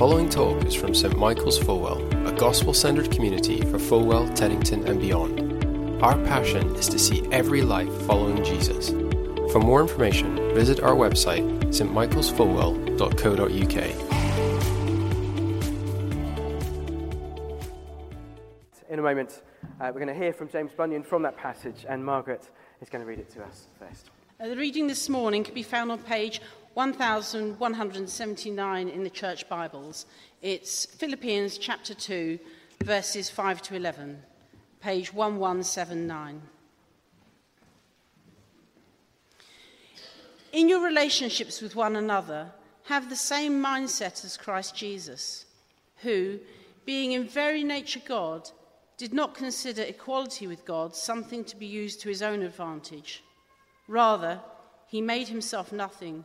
following talk is from St Michael's Fulwell, a gospel centered community for Fulwell, Teddington, and beyond. Our passion is to see every life following Jesus. For more information, visit our website, stmichaelsfulwell.co.uk. In a moment, uh, we're going to hear from James Bunyan from that passage, and Margaret is going to read it to us first. Uh, the reading this morning can be found on page 1179 in the Church Bibles. It's Philippians chapter 2, verses 5 to 11, page 1179. In your relationships with one another, have the same mindset as Christ Jesus, who, being in very nature God, did not consider equality with God something to be used to his own advantage. Rather, he made himself nothing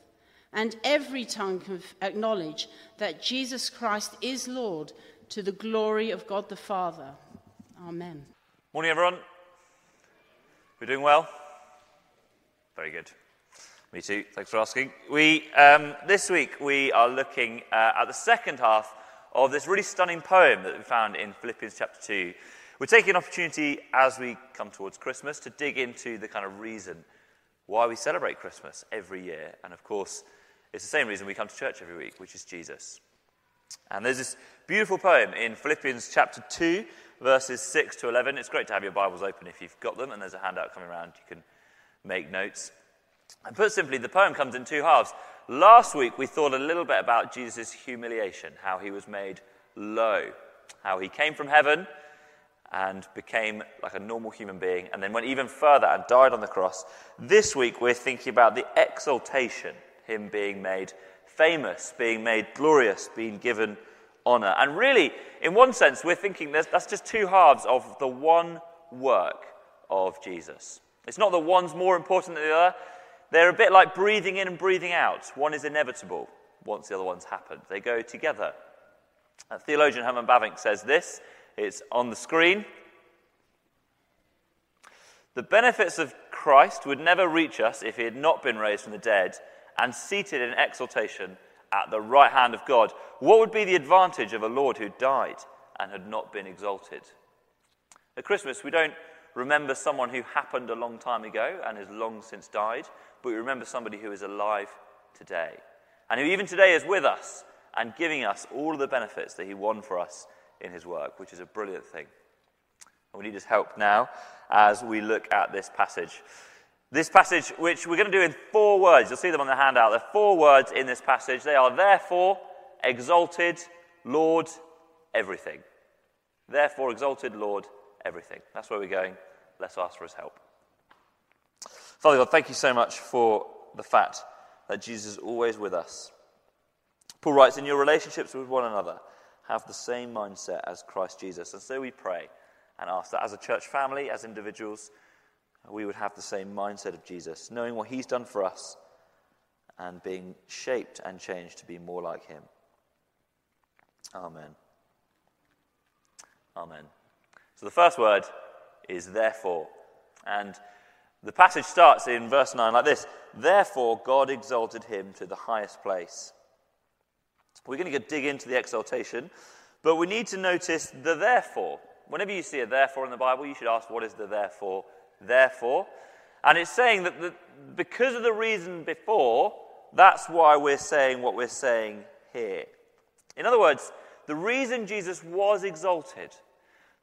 and every tongue can acknowledge that Jesus Christ is Lord to the glory of God the Father. Amen. Morning, everyone. We're doing well? Very good. Me too. Thanks for asking. We, um, this week, we are looking uh, at the second half of this really stunning poem that we found in Philippians chapter 2. We're taking an opportunity as we come towards Christmas to dig into the kind of reason why we celebrate Christmas every year. And of course, it's the same reason we come to church every week, which is Jesus. And there's this beautiful poem in Philippians chapter 2, verses 6 to 11. It's great to have your Bibles open if you've got them, and there's a handout coming around. You can make notes. And put simply, the poem comes in two halves. Last week, we thought a little bit about Jesus' humiliation, how he was made low, how he came from heaven and became like a normal human being, and then went even further and died on the cross. This week, we're thinking about the exaltation him being made famous, being made glorious, being given honor. And really, in one sense, we're thinking that's just two halves of the one work of Jesus. It's not that one's more important than the other. They're a bit like breathing in and breathing out. One is inevitable once the other one's happened. They go together. A theologian Herman Bavinck says this. It's on the screen. The benefits of Christ would never reach us if he had not been raised from the dead and seated in exaltation at the right hand of God, what would be the advantage of a Lord who died and had not been exalted? At Christmas, we don't remember someone who happened a long time ago and has long since died, but we remember somebody who is alive today and who even today is with us and giving us all of the benefits that he won for us in his work, which is a brilliant thing. And we need his help now as we look at this passage. This passage, which we're going to do in four words, you'll see them on the handout. There are four words in this passage. They are therefore, exalted, Lord, everything. Therefore, exalted, Lord, everything. That's where we're going. Let's ask for his help. Father God, thank you so much for the fact that Jesus is always with us. Paul writes, In your relationships with one another, have the same mindset as Christ Jesus. And so we pray and ask that as a church family, as individuals, we would have the same mindset of Jesus, knowing what he's done for us and being shaped and changed to be more like him. Amen. Amen. So the first word is therefore. And the passage starts in verse 9 like this Therefore, God exalted him to the highest place. We're going to dig into the exaltation, but we need to notice the therefore. Whenever you see a therefore in the Bible, you should ask, What is the therefore? Therefore. And it's saying that the, because of the reason before, that's why we're saying what we're saying here. In other words, the reason Jesus was exalted,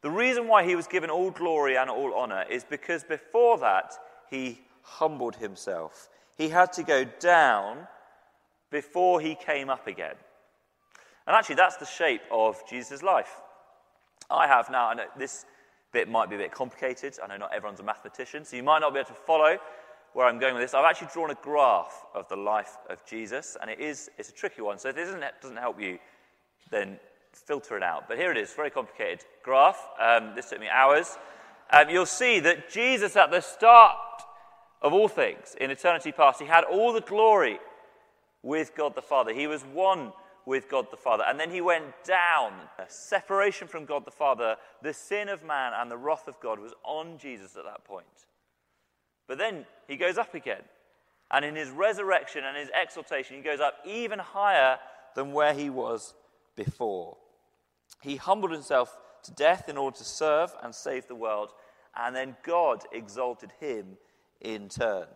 the reason why he was given all glory and all honor, is because before that, he humbled himself. He had to go down before he came up again. And actually, that's the shape of Jesus' life. I have now, know this bit might be a bit complicated. I know not everyone's a mathematician, so you might not be able to follow where I'm going with this. I've actually drawn a graph of the life of Jesus, and it is it's a tricky one. So if this doesn't, help you, then filter it out. But here it is, very complicated graph. Um, this took me hours. Um, you'll see that Jesus, at the start of all things in eternity past, he had all the glory with God the Father. He was one with God the Father. And then he went down. A separation from God the Father, the sin of man and the wrath of God was on Jesus at that point. But then he goes up again. And in his resurrection and his exaltation, he goes up even higher than where he was before. He humbled himself to death in order to serve and save the world. And then God exalted him in turn.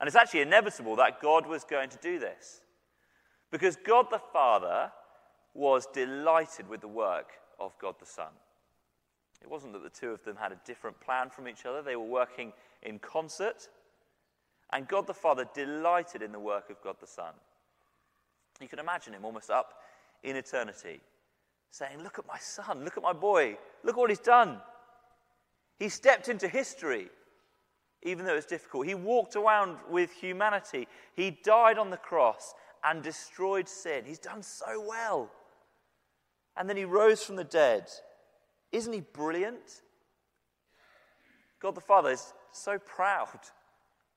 And it's actually inevitable that God was going to do this. Because God the Father was delighted with the work of God the Son. It wasn't that the two of them had a different plan from each other, they were working in concert. And God the Father delighted in the work of God the Son. You can imagine him almost up in eternity saying, Look at my son, look at my boy, look what he's done. He stepped into history, even though it was difficult. He walked around with humanity. He died on the cross and destroyed sin. He's done so well. And then he rose from the dead. Isn't he brilliant? God the Father is so proud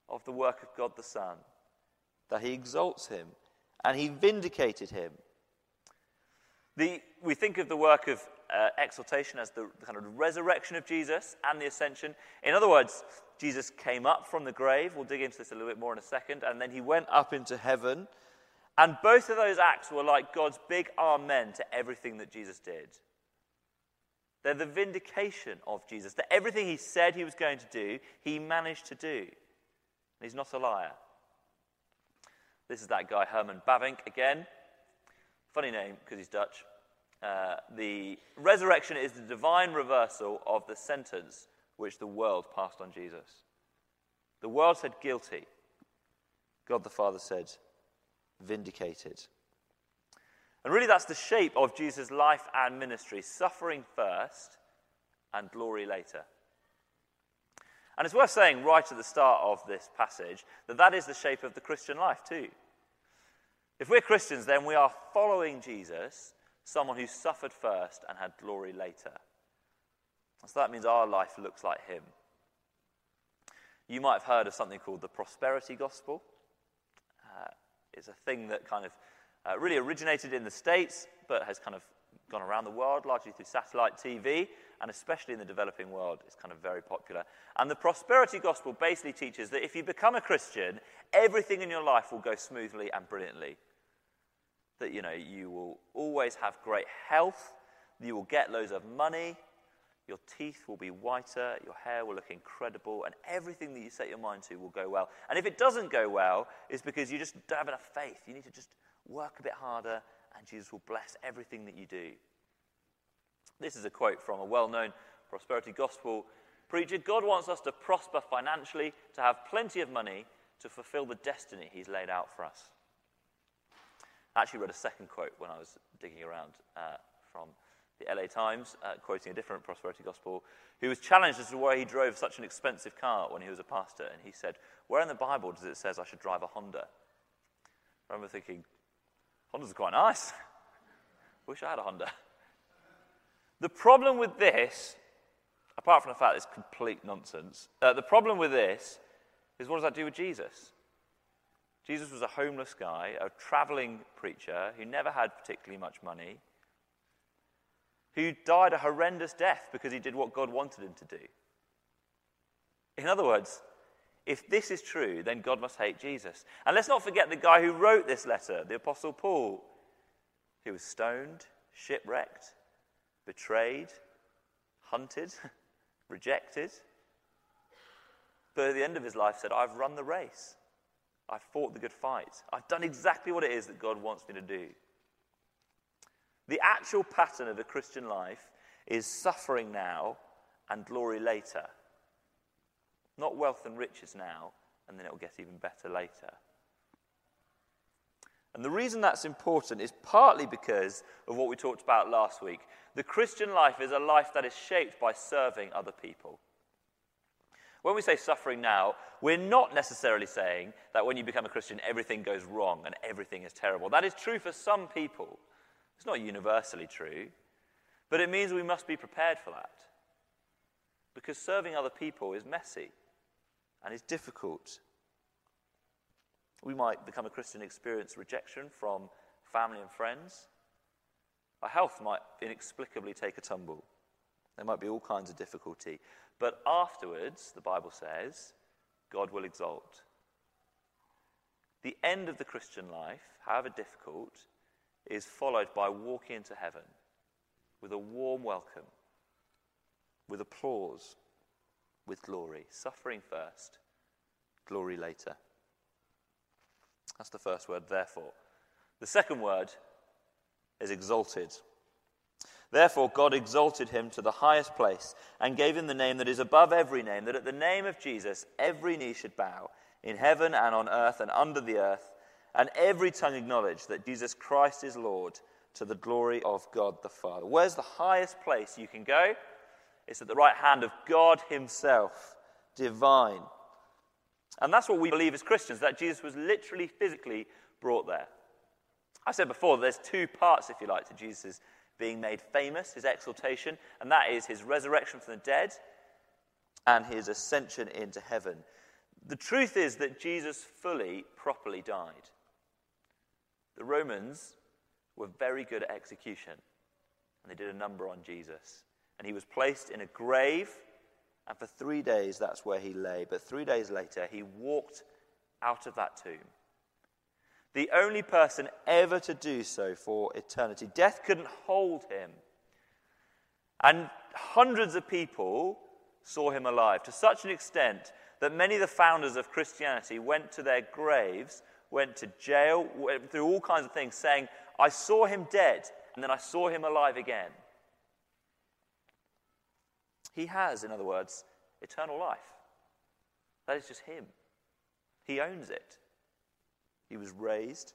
of the work of God the Son that he exalts him and he vindicated him. The, we think of the work of uh, exaltation as the, the kind of resurrection of Jesus and the ascension. In other words, Jesus came up from the grave. We'll dig into this a little bit more in a second. And then he went up into heaven. And both of those acts were like God's big amen to everything that Jesus did. They're the vindication of Jesus, that everything he said he was going to do, he managed to do. And he's not a liar. This is that guy, Herman Bavinck, again. Funny name because he's Dutch. Uh, the resurrection is the divine reversal of the sentence which the world passed on Jesus. The world said guilty. God the Father said vindicated. And really, that's the shape of Jesus' life and ministry suffering first and glory later. And it's worth saying right at the start of this passage that that is the shape of the Christian life, too. If we're Christians, then we are following Jesus, someone who suffered first and had glory later. So that means our life looks like him. You might have heard of something called the prosperity gospel. Uh, it's a thing that kind of uh, really originated in the States, but has kind of gone around the world, largely through satellite TV, and especially in the developing world, it's kind of very popular. And the prosperity gospel basically teaches that if you become a Christian, everything in your life will go smoothly and brilliantly. That, you know, you will always have great health, you will get loads of money, your teeth will be whiter, your hair will look incredible, and everything that you set your mind to will go well. And if it doesn't go well, it's because you just don't have enough faith. You need to just work a bit harder, and Jesus will bless everything that you do. This is a quote from a well known prosperity gospel preacher God wants us to prosper financially, to have plenty of money, to fulfill the destiny he's laid out for us. I actually read a second quote when I was digging around uh, from the LA Times, uh, quoting a different prosperity gospel, who was challenged as to why he drove such an expensive car when he was a pastor. And he said, Where in the Bible does it say I should drive a Honda? I remember thinking, Hondas are quite nice. Wish I had a Honda. The problem with this, apart from the fact it's complete nonsense, uh, the problem with this is what does that do with Jesus? Jesus was a homeless guy, a traveling preacher who never had particularly much money, who died a horrendous death because he did what God wanted him to do. In other words, if this is true, then God must hate Jesus. And let's not forget the guy who wrote this letter, the Apostle Paul. He was stoned, shipwrecked, betrayed, hunted, rejected. But at the end of his life said, I've run the race. I've fought the good fight. I've done exactly what it is that God wants me to do. The actual pattern of the Christian life is suffering now and glory later. Not wealth and riches now, and then it will get even better later. And the reason that's important is partly because of what we talked about last week. The Christian life is a life that is shaped by serving other people. When we say suffering now, we're not necessarily saying that when you become a Christian, everything goes wrong and everything is terrible. That is true for some people. It's not universally true, but it means we must be prepared for that. Because serving other people is messy and is difficult. We might become a Christian, experience rejection from family and friends. Our health might inexplicably take a tumble. There might be all kinds of difficulty. But afterwards, the Bible says, God will exalt. The end of the Christian life, however difficult, is followed by walking into heaven with a warm welcome, with applause, with glory. Suffering first, glory later. That's the first word, therefore. The second word is exalted. Therefore, God exalted him to the highest place and gave him the name that is above every name, that at the name of Jesus every knee should bow, in heaven and on earth and under the earth, and every tongue acknowledge that Jesus Christ is Lord to the glory of God the Father. Where's the highest place you can go? It's at the right hand of God Himself, divine. And that's what we believe as Christians, that Jesus was literally, physically brought there. I said before, there's two parts, if you like, to Jesus' being made famous, his exaltation, and that is his resurrection from the dead and his ascension into heaven. The truth is that Jesus fully, properly died. The Romans were very good at execution, and they did a number on Jesus. And he was placed in a grave, and for three days that's where he lay. But three days later, he walked out of that tomb the only person ever to do so for eternity. Death couldn't hold him. And hundreds of people saw him alive to such an extent that many of the founders of Christianity went to their graves, went to jail, went through all kinds of things, saying, I saw him dead, and then I saw him alive again. He has, in other words, eternal life. That is just him. He owns it. He was raised.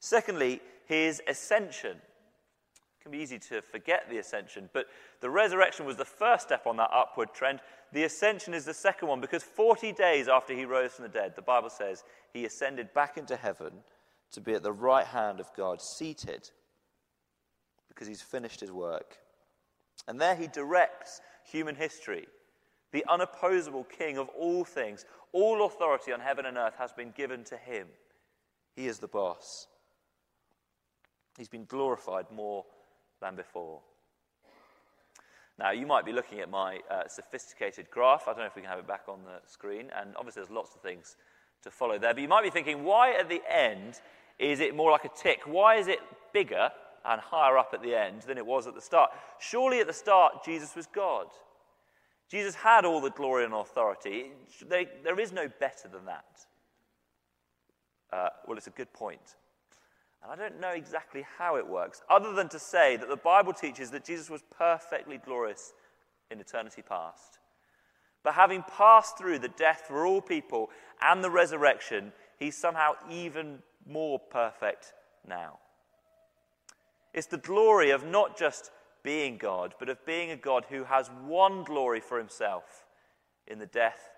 Secondly, his ascension. It can be easy to forget the ascension, but the resurrection was the first step on that upward trend. The ascension is the second one because 40 days after he rose from the dead, the Bible says he ascended back into heaven to be at the right hand of God, seated, because he's finished his work. And there he directs human history. The unopposable king of all things, all authority on heaven and earth has been given to him. He is the boss. He's been glorified more than before. Now, you might be looking at my uh, sophisticated graph. I don't know if we can have it back on the screen. And obviously, there's lots of things to follow there. But you might be thinking, why at the end is it more like a tick? Why is it bigger and higher up at the end than it was at the start? Surely at the start, Jesus was God. Jesus had all the glory and authority. There is no better than that. Uh, well, it's a good point. And I don't know exactly how it works, other than to say that the Bible teaches that Jesus was perfectly glorious in eternity past. But having passed through the death for all people and the resurrection, he's somehow even more perfect now. It's the glory of not just being God, but of being a God who has won glory for himself in the death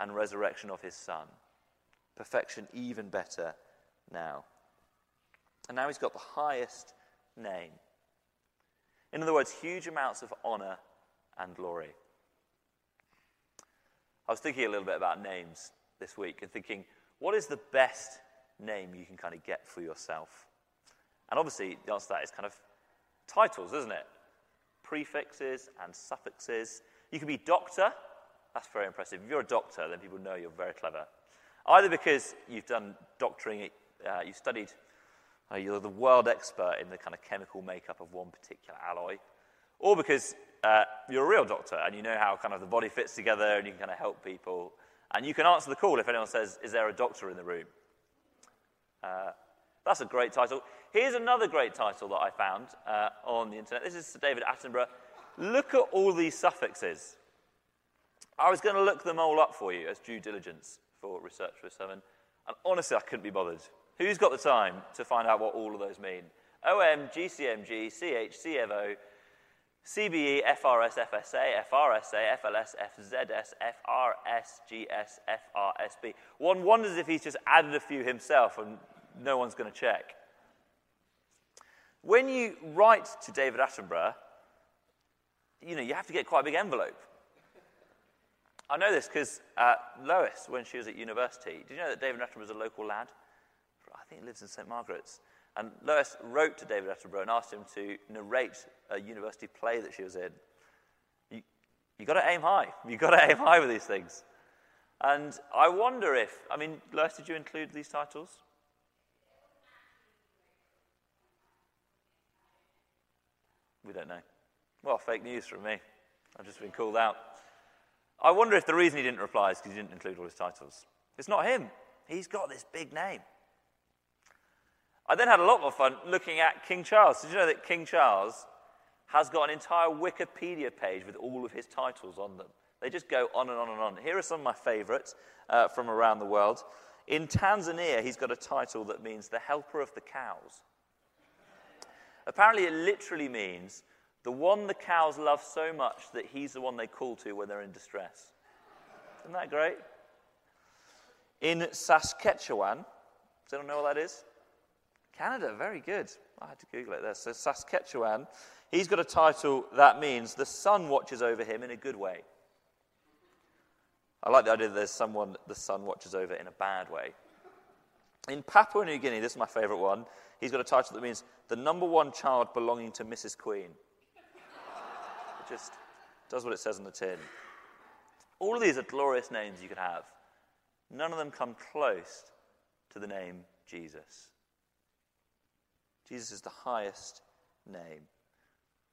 and resurrection of his Son perfection even better now. And now he's got the highest name. In other words, huge amounts of honor and glory. I was thinking a little bit about names this week and thinking, what is the best name you can kind of get for yourself? And obviously, the answer to that is kind of titles, isn't it? Prefixes and suffixes. You can be doctor. That's very impressive. If you're a doctor, then people know you're very clever. Either because you've done doctoring, uh, you've studied, uh, you're the world expert in the kind of chemical makeup of one particular alloy, or because uh, you're a real doctor and you know how kind of the body fits together and you can kind of help people. And you can answer the call if anyone says, Is there a doctor in the room? Uh, that's a great title. Here's another great title that I found uh, on the internet. This is Sir David Attenborough. Look at all these suffixes. I was going to look them all up for you as due diligence for Research for 7. And honestly, I couldn't be bothered. Who's got the time to find out what all of those mean? OM, GCMG, CH, CVO, CBE, FRS, FSA, FRSA, FLS, FZS, FRS, GS, FRSB. One wonders if he's just added a few himself and no one's going to check. When you write to David Attenborough, you know, you have to get quite a big envelope. I know this because uh, Lois, when she was at university, did you know that David Attenborough was a local lad? Think he lives in St. Margaret's. And Lois wrote to David Attenborough and asked him to narrate a university play that she was in. You, you got to aim high. You've got to aim high with these things. And I wonder if, I mean, Lois, did you include these titles? We don't know. Well, fake news from me. I've just been called out. I wonder if the reason he didn't reply is because he didn't include all his titles. It's not him. He's got this big name. I then had a lot more fun looking at King Charles. Did you know that King Charles has got an entire Wikipedia page with all of his titles on them? They just go on and on and on. Here are some of my favorites uh, from around the world. In Tanzania, he's got a title that means the helper of the cows. Apparently, it literally means the one the cows love so much that he's the one they call to when they're in distress. Isn't that great? In Saskatchewan, does anyone know what that is? Canada, very good. I had to Google it there. So, Saskatchewan, he's got a title that means the sun watches over him in a good way. I like the idea that there's someone the sun watches over in a bad way. In Papua New Guinea, this is my favourite one, he's got a title that means the number one child belonging to Mrs. Queen. It just does what it says on the tin. All of these are glorious names you could have. None of them come close to the name Jesus. Jesus is the highest name,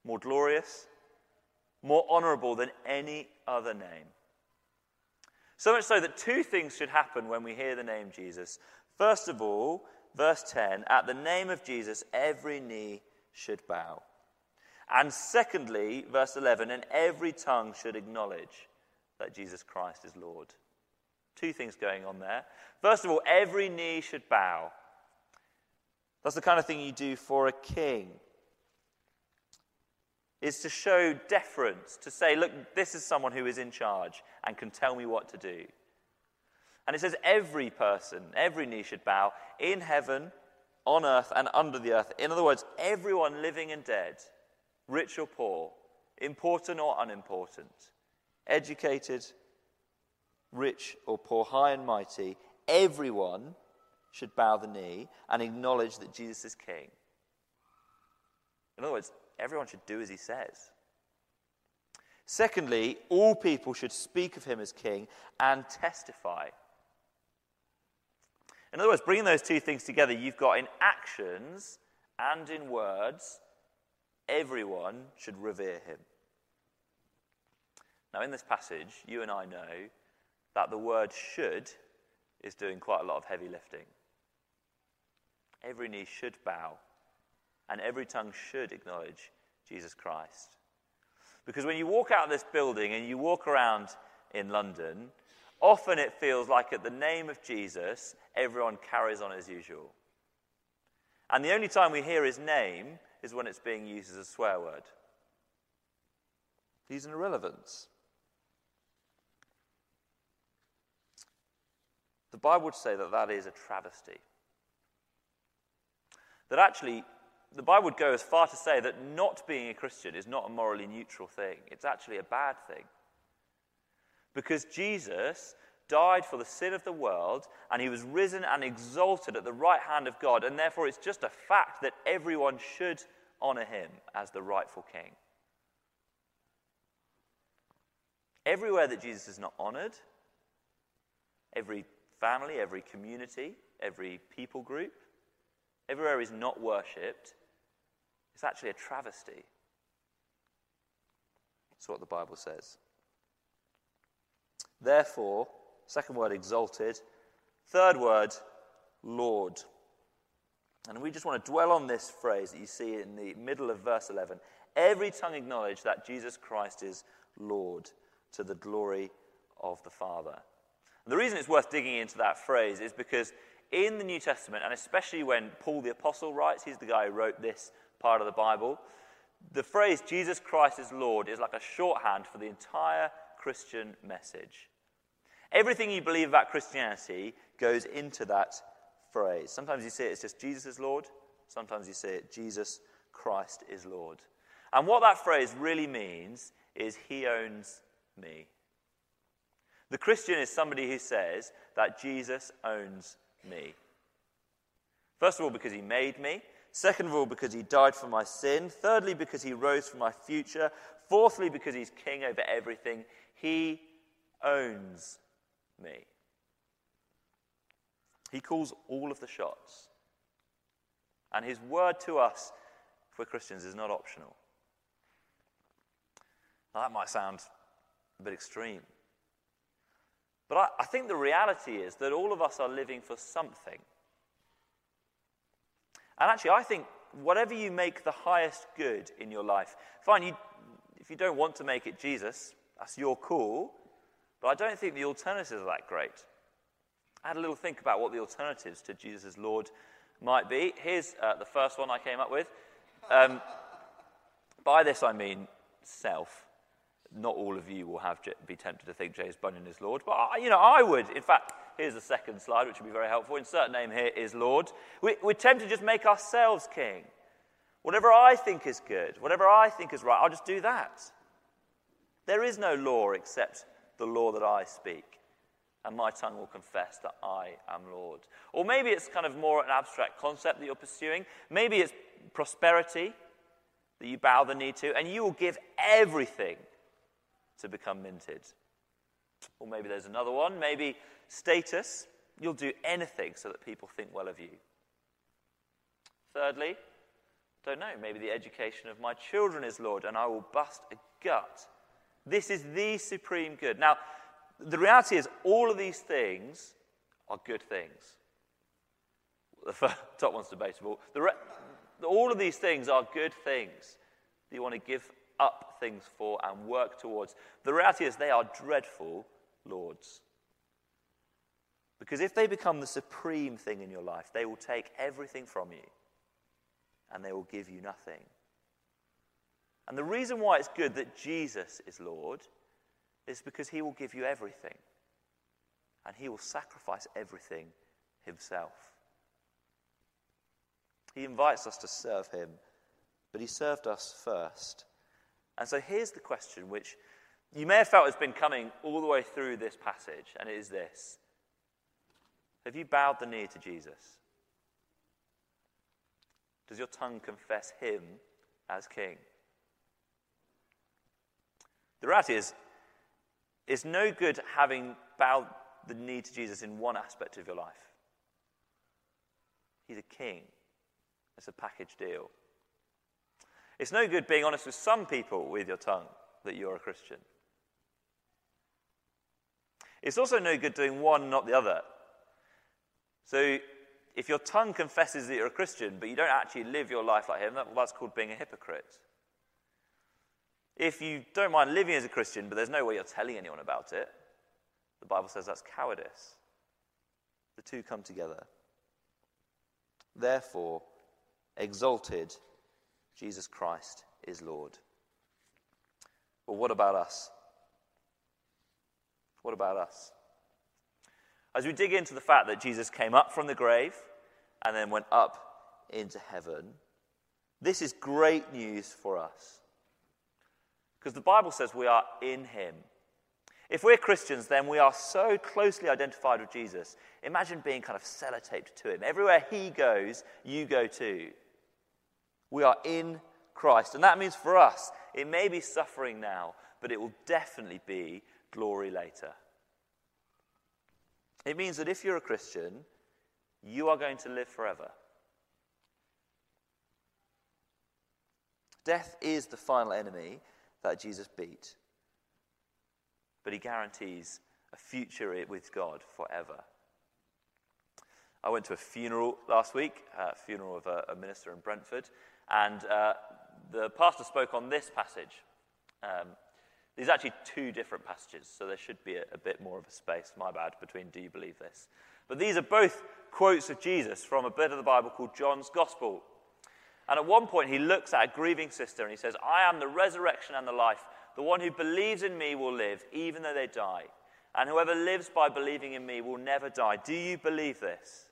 more glorious, more honorable than any other name. So much so that two things should happen when we hear the name Jesus. First of all, verse 10 at the name of Jesus, every knee should bow. And secondly, verse 11, and every tongue should acknowledge that Jesus Christ is Lord. Two things going on there. First of all, every knee should bow. That's the kind of thing you do for a king. Is to show deference, to say, look, this is someone who is in charge and can tell me what to do. And it says every person, every knee should bow in heaven, on earth, and under the earth. In other words, everyone living and dead, rich or poor, important or unimportant, educated, rich or poor, high and mighty, everyone should bow the knee and acknowledge that Jesus is king. In other words, everyone should do as he says. Secondly, all people should speak of him as king and testify. In other words, bringing those two things together, you've got in actions and in words, everyone should revere him. Now, in this passage, you and I know that the word should is doing quite a lot of heavy lifting. Every knee should bow, and every tongue should acknowledge Jesus Christ. Because when you walk out of this building and you walk around in London, often it feels like at the name of Jesus, everyone carries on as usual. And the only time we hear his name is when it's being used as a swear word. He's an irrelevance. The Bible would say that that is a travesty that actually the Bible would go as far to say that not being a Christian is not a morally neutral thing, it's actually a bad thing. Because Jesus died for the sin of the world, and he was risen and exalted at the right hand of God, and therefore it's just a fact that everyone should honor him as the rightful king. Everywhere that Jesus is not honored, every family, every community, every people group, everywhere he's not worshipped, it's actually a travesty. That's what the Bible says. Therefore, second word, exalted. Third word, Lord. And we just want to dwell on this phrase that you see in the middle of verse 11. Every tongue acknowledge that Jesus Christ is Lord to the glory of the Father. And the reason it's worth digging into that phrase is because in the New Testament, and especially when Paul the Apostle writes, he's the guy who wrote this part of the Bible, the phrase Jesus Christ is Lord is like a shorthand for the entire Christian message. Everything you believe about Christianity goes into that phrase. Sometimes you say it's just Jesus is Lord, sometimes you say it Jesus Christ is Lord. And what that phrase really means is He owns me. The Christian is somebody who says that Jesus owns me. First of all, because He made me. Second of all, because He died for my sin. Thirdly, because He rose for my future. Fourthly, because He's king over everything. He owns me. He calls all of the shots. And his word to us, if we're Christians, is not optional. Now, that might sound a bit extreme. But I, I think the reality is that all of us are living for something. And actually, I think whatever you make the highest good in your life, fine, you, if you don't want to make it Jesus, that's your call. But I don't think the alternatives are that great. I had a little think about what the alternatives to Jesus as Lord might be. Here's uh, the first one I came up with. Um, by this I mean self. Not all of you will have be tempted to think James Bunyan is Lord, but I, you know I would. In fact, here's the second slide, which would be very helpful. Insert name here is Lord. We, we're tempted to just make ourselves king. Whatever I think is good, whatever I think is right, I'll just do that. There is no law except the law that I speak and my tongue will confess that I am Lord. Or maybe it's kind of more an abstract concept that you're pursuing. Maybe it's prosperity that you bow the knee to, and you will give everything to become minted. Or maybe there's another one. Maybe status. You'll do anything so that people think well of you. Thirdly, don't know, maybe the education of my children is Lord, and I will bust a gut. This is the supreme good. Now, the reality is, all of these things are good things. The top one's debatable. Re- all of these things are good things that you want to give up things for and work towards. The reality is, they are dreadful lords. Because if they become the supreme thing in your life, they will take everything from you and they will give you nothing. And the reason why it's good that Jesus is Lord is because he will give you everything. And he will sacrifice everything himself. He invites us to serve him, but he served us first. And so here's the question which you may have felt has been coming all the way through this passage, and it is this Have you bowed the knee to Jesus? Does your tongue confess him as king? The reality is, it's no good having bowed the knee to Jesus in one aspect of your life. He's a king. It's a package deal. It's no good being honest with some people with your tongue that you're a Christian. It's also no good doing one, not the other. So, if your tongue confesses that you're a Christian, but you don't actually live your life like him, that's called being a hypocrite. If you don't mind living as a Christian, but there's no way you're telling anyone about it, the Bible says that's cowardice. The two come together. Therefore, exalted, Jesus Christ is Lord. But what about us? What about us? As we dig into the fact that Jesus came up from the grave and then went up into heaven, this is great news for us. Because the Bible says we are in him. If we're Christians, then we are so closely identified with Jesus. Imagine being kind of sellotaped to him. Everywhere he goes, you go too. We are in Christ. And that means for us, it may be suffering now, but it will definitely be glory later. It means that if you're a Christian, you are going to live forever. Death is the final enemy, that Jesus beat. But he guarantees a future with God forever. I went to a funeral last week, a funeral of a, a minister in Brentford, and uh, the pastor spoke on this passage. Um, are actually two different passages, so there should be a, a, bit more of a space, my bad, between do you believe this? But these are both quotes of Jesus from a bit of the Bible called John's Gospel. And at one point, he looks at a grieving sister and he says, I am the resurrection and the life. The one who believes in me will live, even though they die. And whoever lives by believing in me will never die. Do you believe this?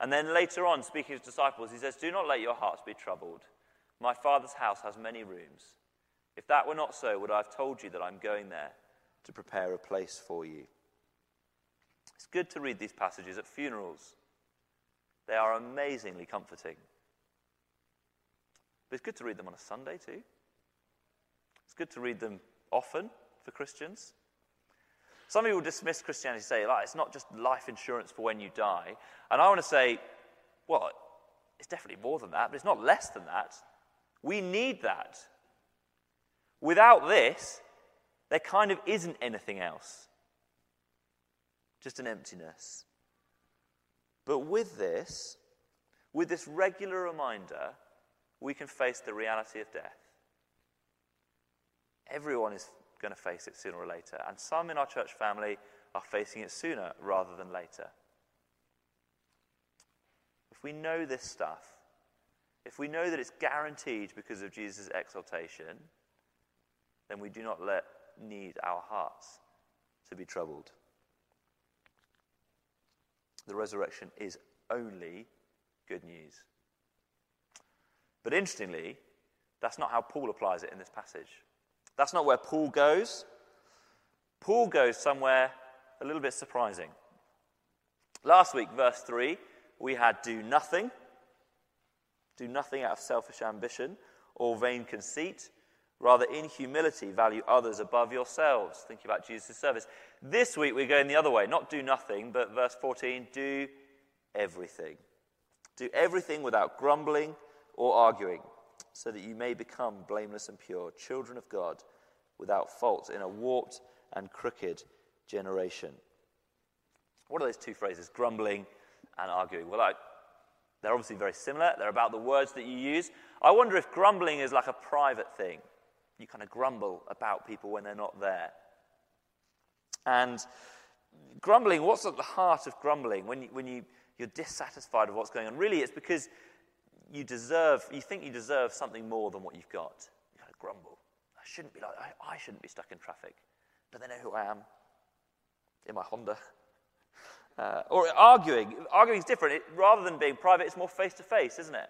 And then later on, speaking to his disciples, he says, Do not let your hearts be troubled. My Father's house has many rooms. If that were not so, would I have told you that I'm going there to prepare a place for you? It's good to read these passages at funerals, they are amazingly comforting. But it's good to read them on a Sunday too. It's good to read them often for Christians. Some people dismiss Christianity and say, it's not just life insurance for when you die. And I want to say, well, it's definitely more than that, but it's not less than that. We need that. Without this, there kind of isn't anything else, just an emptiness. But with this, with this regular reminder, we can face the reality of death. Everyone is going to face it sooner or later. And some in our church family are facing it sooner rather than later. If we know this stuff, if we know that it's guaranteed because of Jesus' exaltation, then we do not let, need our hearts to be troubled. The resurrection is only good news. But interestingly, that's not how Paul applies it in this passage. That's not where Paul goes. Paul goes somewhere a little bit surprising. Last week, verse 3, we had do nothing. Do nothing out of selfish ambition or vain conceit. Rather, in humility, value others above yourselves. Thinking about Jesus' service. This week, we're going the other way. Not do nothing, but verse 14, do everything. Do everything without grumbling or arguing so that you may become blameless and pure, children of God, without fault, in a warped and crooked generation. What are those two phrases, grumbling and arguing? Well, I, they're obviously very similar. They're about the words that you use. I wonder if grumbling is like a private thing. You kind of grumble about people when they're not there. And grumbling, what's at the heart of grumbling? When, you, when you, you're dissatisfied with what's going on, really it's because you deserve, you think you deserve something more than what you've got. You kind of grumble. I shouldn't be like, I, I shouldn't be stuck in traffic. But they know who I am in my Honda. Uh, or arguing. Arguing is different. It, rather than being private, it's more face to face, isn't it?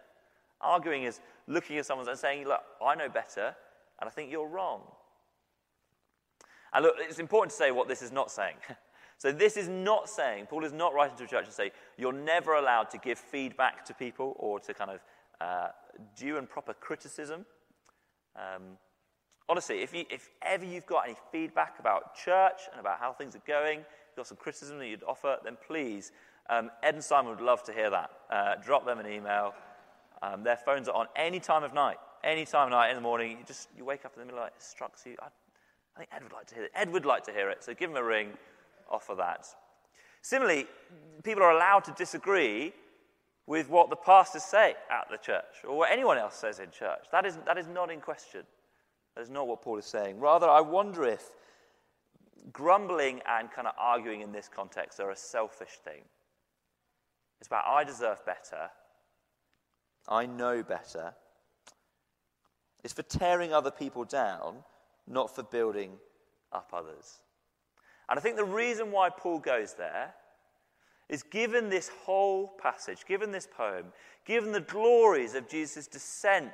Arguing is looking at someone and saying, Look, I know better, and I think you're wrong. And look, it's important to say what this is not saying. so, this is not saying, Paul is not writing to a church to say, you're never allowed to give feedback to people or to kind of uh, due and proper criticism. Um, honestly, if, you, if ever you've got any feedback about church and about how things are going, you've got some criticism that you'd offer, then please, um, Ed and Simon would love to hear that. Uh, drop them an email. Um, their phones are on any time of night. Any time of night in the morning, you just you wake up in the middle of it it strikes you. I, I think Ed would like to hear it. Ed would like to hear it, so give him a ring, offer that. Similarly, people are allowed to disagree with what the pastors say at the church or what anyone else says in church. That is, that is not in question. That is not what Paul is saying. Rather, I wonder if grumbling and kind of arguing in this context are a selfish thing. It's about, I deserve better. I know better. It's for tearing other people down, not for building up others. And I think the reason why Paul goes there is given this whole passage, given this poem, given the glories of Jesus' descent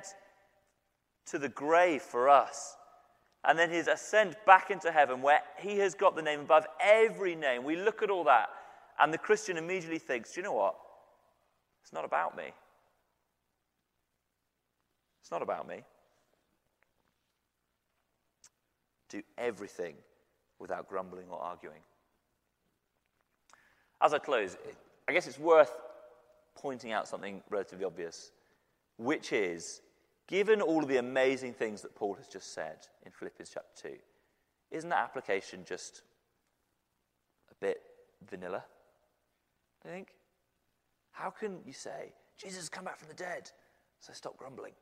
to the grave for us, and then his ascent back into heaven, where he has got the name above every name. We look at all that, and the Christian immediately thinks, do you know what? It's not about me. It's not about me. Do everything without grumbling or arguing. As I close, I guess it's worth pointing out something relatively obvious, which is given all of the amazing things that Paul has just said in Philippians chapter 2, isn't that application just a bit vanilla? You think? How can you say, Jesus has come back from the dead, so stop grumbling?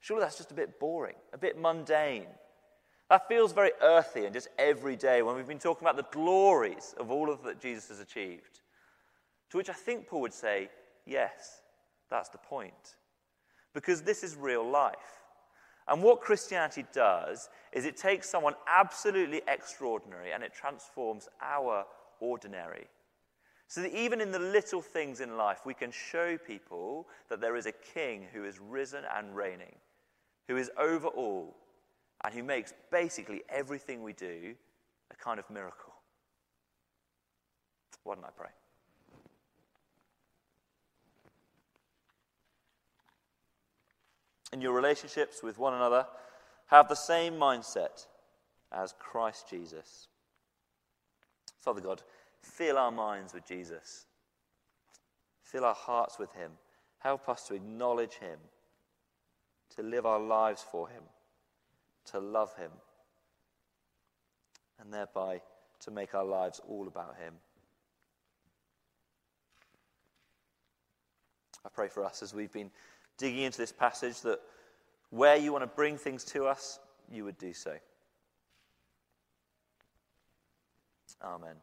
Surely that's just a bit boring, a bit mundane. That feels very earthy and just everyday when we've been talking about the glories of all of that Jesus has achieved. To which I think Paul would say, yes, that's the point. Because this is real life. And what Christianity does is it takes someone absolutely extraordinary and it transforms our ordinary. So that even in the little things in life, we can show people that there is a king who is risen and reigning, who is over all, and who makes basically everything we do a kind of miracle. Why don't I pray? In your relationships with one another, have the same mindset as Christ Jesus. Father God, fill our minds with Jesus. Fill our hearts with Him. Help us to acknowledge Him, to live our lives for Him, to love Him, and thereby to make our lives all about Him. I pray for us as we've been digging into this passage that where you want to bring things to us, you would do so. Amen.